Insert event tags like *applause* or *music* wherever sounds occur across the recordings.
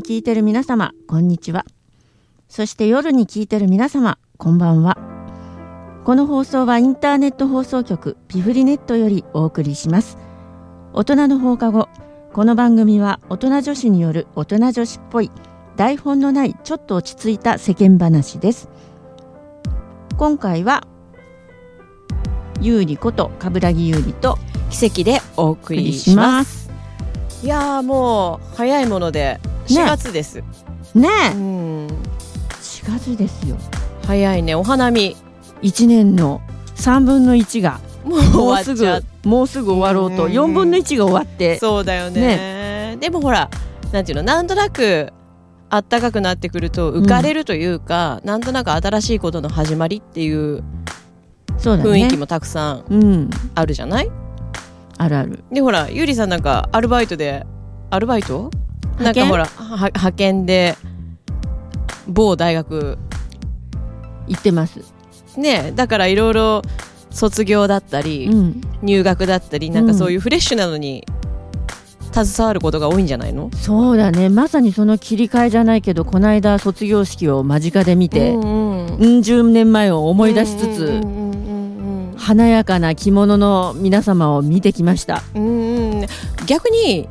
に聞いてる皆様こんにちは。そして夜に聞いてる皆様こんばんは。この放送はインターネット放送局ピフリネットよりお送りします。大人の放課後この番組は大人女子による大人女子っぽい台本のないちょっと落ち着いた世間話です。今回は有利こと冠城有利と奇跡でお送りします。いやーもう早いもので4月です。ね。えうん。4月ですよ。早いね。お花見。1年の3分の1がもうすぐもうすぐ終わろうと。うん。4分の1が終わって。そうだよね。でもほらなんていうのなんとなくあったかくなってくると浮かれるというか、なんとなく新しいことの始まりっていう雰囲気もたくさんうん。あるじゃない、あるある。でほらゆりさんなんかアルバイトでアルバイト？なんかほらは派遣で某大学。行ってます。ねだからいろいろ卒業だったり、うん。入学だったりなんかそういうフレッシュなのに携わることが多いんじゃないの、そうだね。まさにその切り替えじゃないけどこの間卒業式を間近で見てうんうん。うん十年前を思い出しつつうんうんうん華やかな着物の皆様を見てきました。うんうんうん。逆に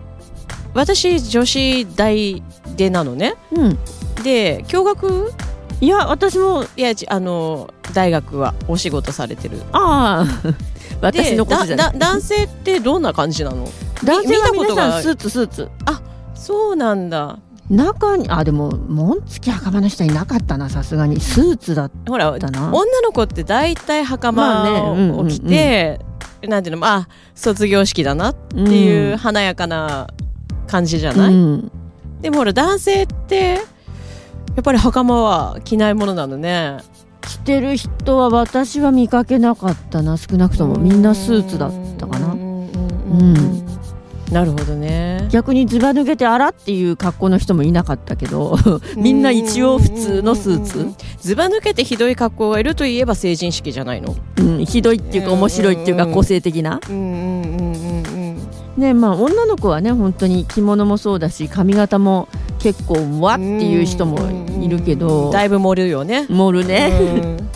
私女子大でなのね。うん。で共学？いや私もいやちあの大学はお仕事されてる。ああ。私でのことじゃな男性ってどんな感じなの？男性は皆さんスーツスーツ。そうなんだ。中にあでも紋付き袴の人いなかったなさすがに。スーツだっほらたな女の子って大体まあ袴ねうんうんうん。を着て、なんていうのまあ卒業式だなっていう華やかな感じじゃない、うん。でもほら男性ってやっぱり袴は着ないものなのね。着てる人は私は見かけなかったな少なくとも。みんなスーツだったかな。うんうんなるほどね逆にズバ抜けてあらっていう格好の人もいなかったけどみんな一応普通のスーツ、ずば抜けてひどい格好がいるといえば成人式じゃないの？うん、ひどいっていうか面白いっていうかうん個性的な。うんうんうんうんねまあ女の子はね本当に着物もそうだし髪型も結構わっていう人もいるけど。だいぶ盛るよね。盛るね、うん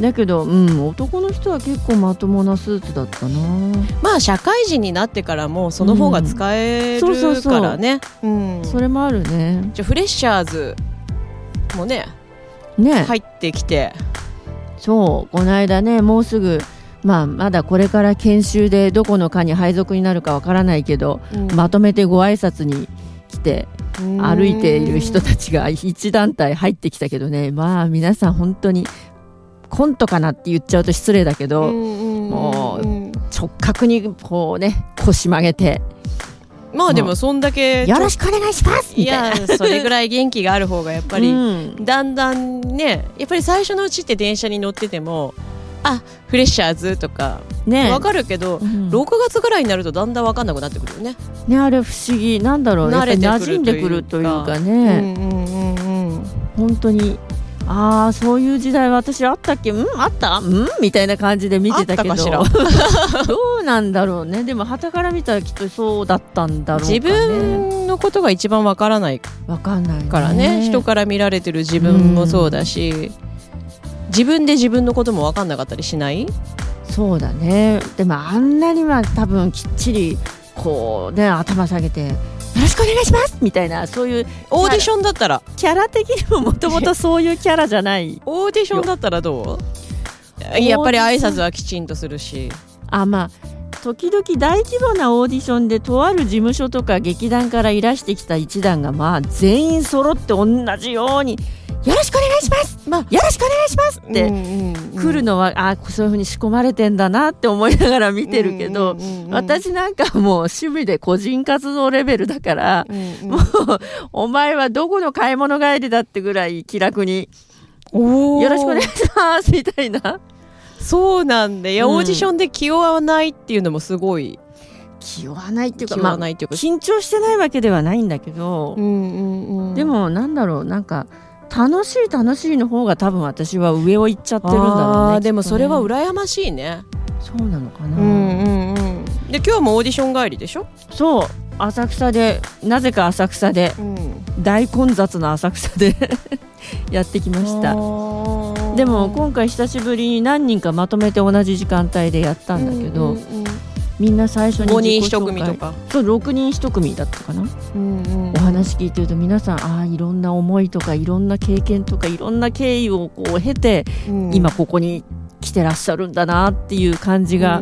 だけど、うん、男の人は結構まともなスーツだったな。まあ社会人になってからもその方が使えるからね。うん。それもあるね。じゃあフレッシャーズもねね、入ってきて。そう。この間ねもうすぐまあまだこれから研修でどこの課に配属になるかわからないけど、まとめてご挨拶に来て歩いている人たちが一団体入ってきたけどね。まあ皆さん本当にコントかなって言っちゃうと失礼だけど、もううん直角にこうね腰曲げて。まあでもそんだ「けよろしくお願いします!」いみたいな。やそれぐらい元気がある方がやっぱり、うん。だんだんねやっぱり最初のうちって電車に乗っててもあフレッシャーズとかね。わかるけど、うん。6月ぐらいになるとだんだんわかんなくなってくるよね。ねあれ不思議。なんだろう。やっぱり馴染んでくるというかね、うんうんうんうん。本当にああそういう時代私あったっけ？うんあった？うん？みたいな感じで見てたけど。*laughs* どうなんだろうね。でも旗から見たらきっとそうだったんだろうかね。自分のことが一番わからない。わかんないね。からね。人から見られてる自分もそうだし、自分で自分のこともわかんなかったりしない？そうだね。でもあんなには多分きっちりこうね頭下げて「よろしくお願いします!」みたいなそういうオーディションだったら。キャラ的にももともとそういうキャラじゃない。オーディションだったらどう？やっぱり挨拶はきちんとするし。あまあ時々大規模なオーディションでとある事務所とか劇団からいらしてきた一団がまあ全員揃って同じように「よろしくお願いします!」まあ「よろしくお願いします!」って来るのは、あそういうふうに仕込まれてんだなって思いながら見てるけど、私なんかもう趣味で個人活動レベルだから、もうお前はどこの買い物帰りだってぐらい気楽に「およろしくお願いします」みたいな。そうなんでいや、うん。オーディションで気負わないっていうのもすごい。気負わないっていうか気負わないっていうか、緊張してないわけではないんだけど、うんうんうん。でもなんだろうなんか楽しい楽しいの方が多分私は上を行っちゃってるんだろうねでもそれは羨ましいね。そうなのかな、うんうんうん。で今日もオーディション帰りでしょ？そう。浅草でなぜか浅草でうん。大混雑の浅草で *laughs* やってきました。でも今回久しぶりに何人かまとめて同じ時間帯でやったんだけど、うんうんみんな最初に5人自己紹1組介とか、そう6人1組だったかな、うんうんお話聞いてると皆さんああいろんな思いとかいろんな経験とかいろんな経緯をこう経て、うん。今ここに来てらっしゃるんだなっていう感じが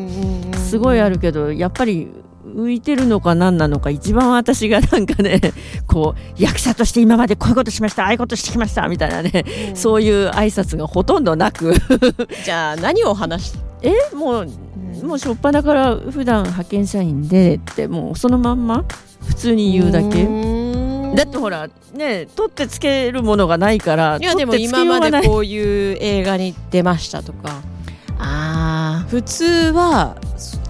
すごいあるけどやっぱり浮いてるのか何なのか一番私がなんかね *laughs* こう役者として今までこういうことしましたああいうことしてきましたみたいなね、うん。そういう挨拶がほとんどなく。*laughs* じゃあ何を話しえもうもう初っ端から普段派遣社員でってもうそのまんま普通に言うだけ。だってほらね取ってつけるものがないからいやでも今までこういう映画に出ましたとか。あ普通は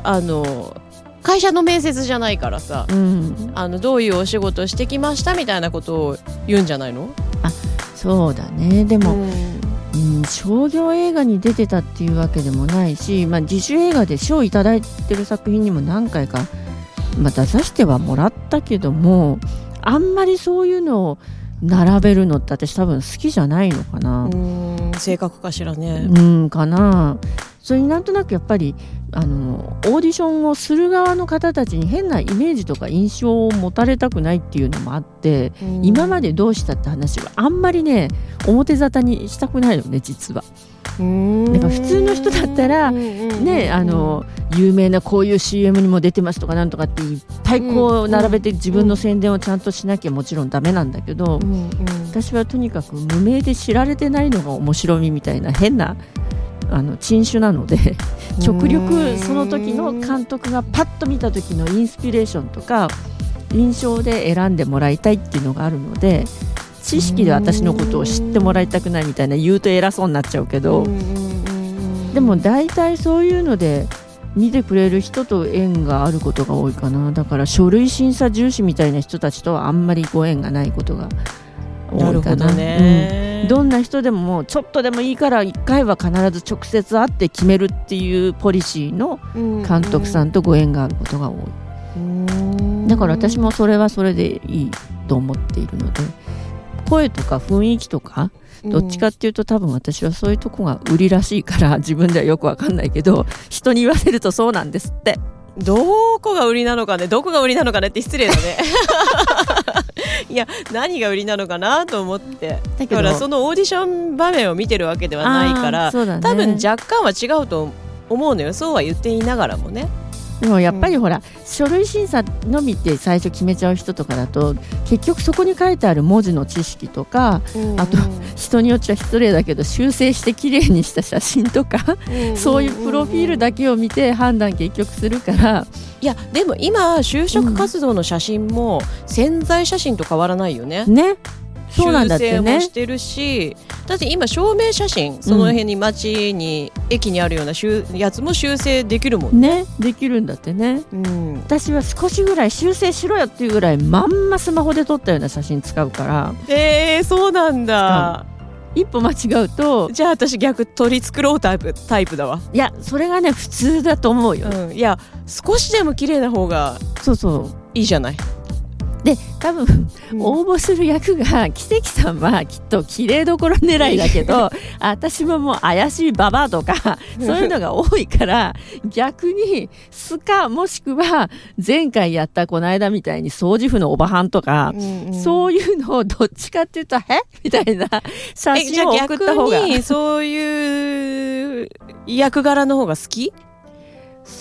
あの会社の面接じゃないからさあうん。あのどういうお仕事をしてきましたみたいなことを言うんじゃないの？そうだね。でも、うんうん、商業映画に出てたっていうわけでもないし、まあ、自主映画で賞をいただいてる作品にも何回か、まあ、出させてはもらったけどもあんまりそういうのを並べるのって私多分好きじゃないのかな。うん性格かしらねうんかなそれになんとなくやっぱりあのオーディションをする側の方たちに変なイメージとか印象を持たれたくないっていうのもあって、今までどうしたって話はあんまりね表沙汰にしたくないのね実は。うん。だから普通の人だったらねあの有名なこういう CM にも出てますとかなんとかっていっぱいこううん並べて自分の宣伝をちゃんとしなきゃもちろんダメなんだけど、うんうん。私はとにかく無名で知られてないのが面白みみたいな変なあの珍種なので極力その時の監督がパッと見た時のインスピレーションとか印象で選んでもらいたいっていうのがあるので知識で私のことを知ってもらいたくないみたいな言うと偉そうになっちゃうけど、でも大体そういうので見てくれる人と縁があることが多いかなだから書類審査重視みたいな人たちとはあんまりご縁がないことが多ないるほどかな。うん、どんな人でももうちょっとでもいいから1回は必ず直接会って決めるっていうポリシーの監督さんとご縁があることが多い。だから私もそれはそれでいいと思っているので声とか雰囲気とかどっちかっていうと多分私はそういうとこが売りらしいから *laughs* 自分ではよくわかんないけど人に言わせるとそうなんですって。どこが売りなのかね。どこが売りなのかねって失礼だね *laughs* *laughs* いや何が売りなのかなと思って。だからそのオーディション場面を見てるわけではないから、ね。多分若干は違うと思うのよ。そうは言っていながらもねでもやっぱりほら、書類審査のみって最初決めちゃう人とかだと結局そこに書いてある文字の知識とかあと人によっちゃ失礼だけど修正して綺麗にした写真とか、そういうプロフィールだけを見て判断結局するから、いやでも今就職活動の写真も潜在写真と変わらないよね、ねそうなんだって修正ねもしてるしだって今証明写真その辺に街に、駅にあるようなやつも修正できるもんね、ねできるんだってね。うん、私は少しぐらい修正しろよっていうぐらいまんまスマホで撮ったような写真使うから。えー、そうなんだ。一歩間違うと。じゃあ私逆取り繕うタイプタイプだわ、いやそれがね普通だと思うよ、うん、いや少しでも綺麗な方がそうそう。いいじゃない、で多分応募する役が奇跡さんはきっと綺麗どころ狙いだけど *laughs* 私ももう怪しいババアとかそういうのが多いから逆にスカもしくは前回やったこの間みたいに掃除婦のおばはんとか、そういうのをどっちかっていうと「えみたいな写真を送った方が。にそういう役柄の方が好き？好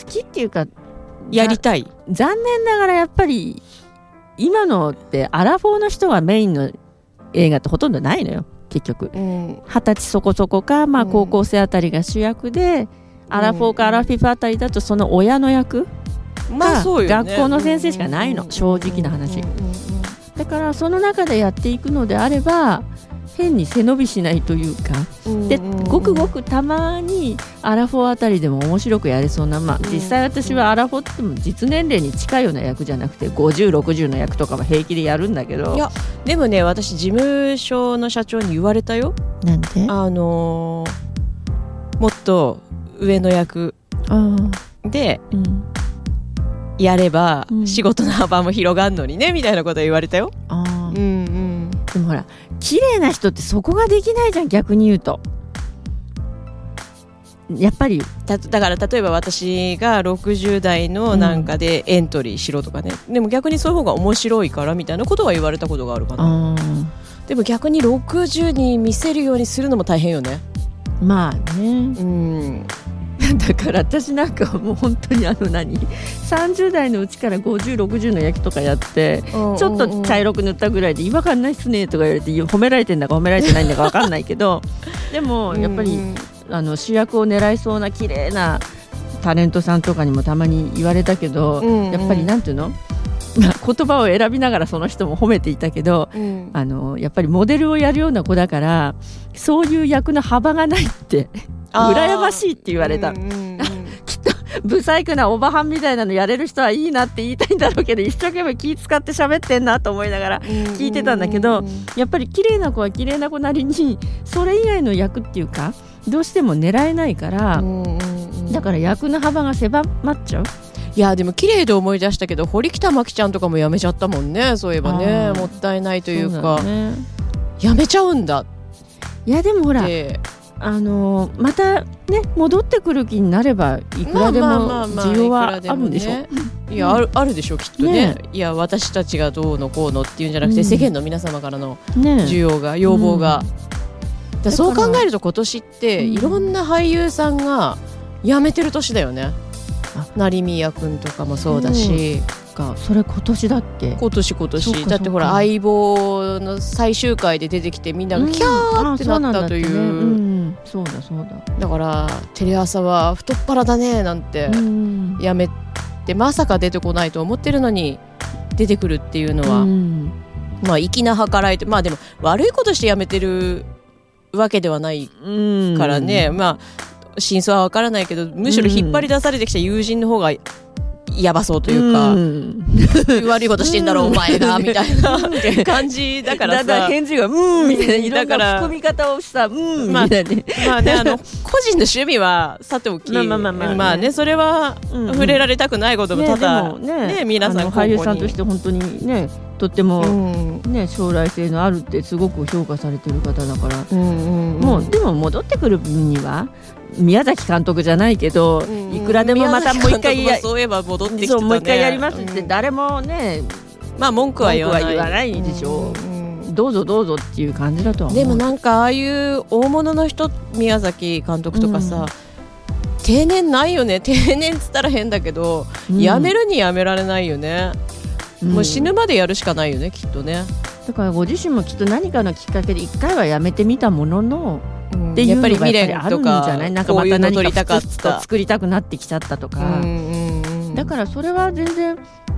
きっていうかやりたい？残念ながらやっぱり今のってアラフォーの人がメインの映画ってほとんどないのよ。結局。うん。二十歳そこそこか、まあ、うん。高校生あたりが主役で、アラフォーかアラフィフあたりだとその親の役まあそうよ、ね、学校の先生しかないの。正直な話。だからその中でやっていくのであれば変に背伸びしないというかでごくごくたまにアラフォーあたりでも面白くやれそうな、まあ、うん。実際私はアラフォーっても実年齢に近いような役じゃなくて5060の役とかは平気でやるんだけど。いやでもね私事務所の社長に言われたよ。なんで？ああのーもっと上の役。あでうん。やればうん。仕事の幅も広がるのにねみたいなこと言われたよ。うんうん。でもほら綺麗な人ってそこができないじゃん逆に言うと。やっぱり。だだから例えば私が60代のなんかでエントリーしろとかね、でも逆にそういう方が面白いからみたいなことは言われたことがあるかな。あでも逆に60に見せるようにするのも大変よね。ーまあね。うんだから私なんかもう本当にあの何30代のうちから5060の焼きとかやってちょっと茶色く塗ったぐらいで違和感ないっすねとか言われて褒められてんだか褒められてないんだか分かんないけど *laughs* でもやっぱりあの主役を狙いそうな綺麗なタレントさんとかにもたまに言われたけど、うんうん。やっぱりなんていうの、まあ、言葉を選びながらその人も褒めていたけどうん。あのやっぱりモデルをやるような子だからそういう役の幅がないって羨ましいって言われた。うんうんうん。*laughs* きっとブサイクなおばはんみたいなのやれる人はいいなって言いたいんだろうけど一生懸命気使って喋ってんなと思いながら聞いてたんだけどやっぱり綺麗な子は綺麗な子なりにそれ以外の役っていうかどうしても狙えないから、うんうんうん。だから役の幅が狭まっちゃういやでも綺麗で思い出したけど堀北真希ちゃんとかも辞めちゃったもんね。そういえばねもったいないというそかだね。辞めちゃうんだ。っいやでもほらてあのーまたね戻ってくる気になればいくらでもまあまあまあまあ需要はあいくらでもね。るんでしょ、いやあるあるでしょきっとね。ねいや私たちがどうのこうのっていうんじゃなくて、うん。世間の皆様からのね需要が要望が、だからそう考えると今年ってうん。いろんな俳優さんが辞めてる年だよね。あ成宮君とかもそうだし、かそれ今年だっけ今年今年だってほら相棒の最終回で出てきてみんながキャーってなったという,、うんあそうだそうだ。だだからテレ朝は太っ腹だねなんて。うん。辞めてまさか出てこないと思ってるのに出てくるっていうのは、うん。まあ粋な計らいとまあでも悪いことして辞めてるわけではないうんからね、まあ真相は分からないけどむしろ引っ張り出されてきた友人の方がやばそうというか、ん。悪いことしてんだろ、うんお前がみたいな *laughs* 感じだからだんだんさ返事が「うん」みたいな。いろんだからな含み方をした「うん」みまあたいな。ねまあねあの個人の趣味はさておきまあまあまあまあね。まあねそれはうん触れられたくないこともね多々、ねね皆さん俳優さんとして本当にねとっても、うん。ね、将来性のあるってすごく評価されてる方だから、うんうん。もうでも戻ってくる分には宮崎監督じゃないけど、うん。いくらでもまたもう一回やそういえば戻ってきてたね。もう一回やりますってうん。誰もね、まあ文句は言わない。でしょ。うん。どうぞどうぞっていう感じだとでもなんかああいう大物の人宮崎監督とかさ、うん。定年ないよね。定年っつったら変だけど、うん。やめるにやめられないよね、うん。もう死ぬまでやるしかないよねきっとね、だからご自身もきっと何かのきっかけで一回はやめてみたもののうんっていうのがやっぱりあるんじ練とかゃないなんかまた何撮りたかふつ作りたくなってきちゃったとか、だからそれは全然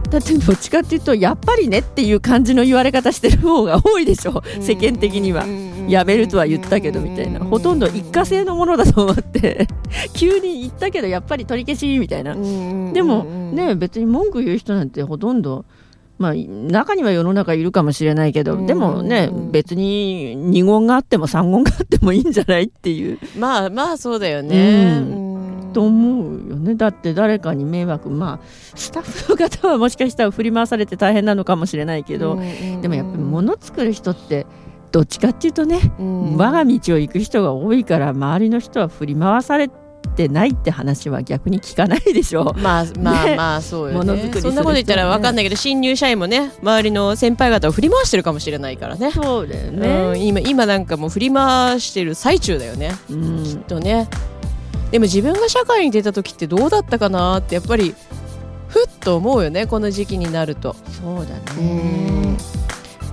だってどっちかっていうとやっぱりねっていう感じの言われ方してる方が多いでしょ。世間的には。やめるとは言ったけどみたいな。ほとんど一過性のものだと思って。*laughs* 急に言ったけどやっぱり取り消しみたいな。でもね別に文句言う人なんてほとんどまあ中には世の中いるかもしれないけどでもね別に二言があっても三言があってもいいんじゃないっていう。まあまあそうだよね、と思うよね。だって誰かに迷惑まあスタッフの方はもしかしたら振り回されて大変なのかもしれないけど、でもやっぱり物作る人ってどっちかっていうとね、うん。我が道を行く人が多いから周りの人は振り回されてないって話は逆に聞かないでしょ。まあまあねまあそうよね。ものづくりするそんなこと言ったら分かんないけど新入社員もね周りの先輩方を振り回してるかもしれないからね。そうだようね、ん、今今なんかもう振り回してる最中だよね。うん。きっとね。でも自分が社会に出た時ってどうだったかなってやっぱりふっと思うよねこの時期になると。そうだうん。ね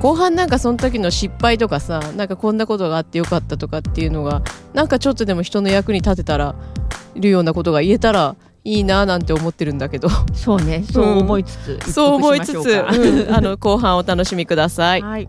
後半なんかその時の失敗とかさなんかこんなことがあってよかったとかっていうのがなんかちょっとでも人の役に立てたらいるようなことが言えたらいいななんて思ってるんだけど。そうね。そう思いつつ、そう思いつつ、うんあの後半お楽しみください。はい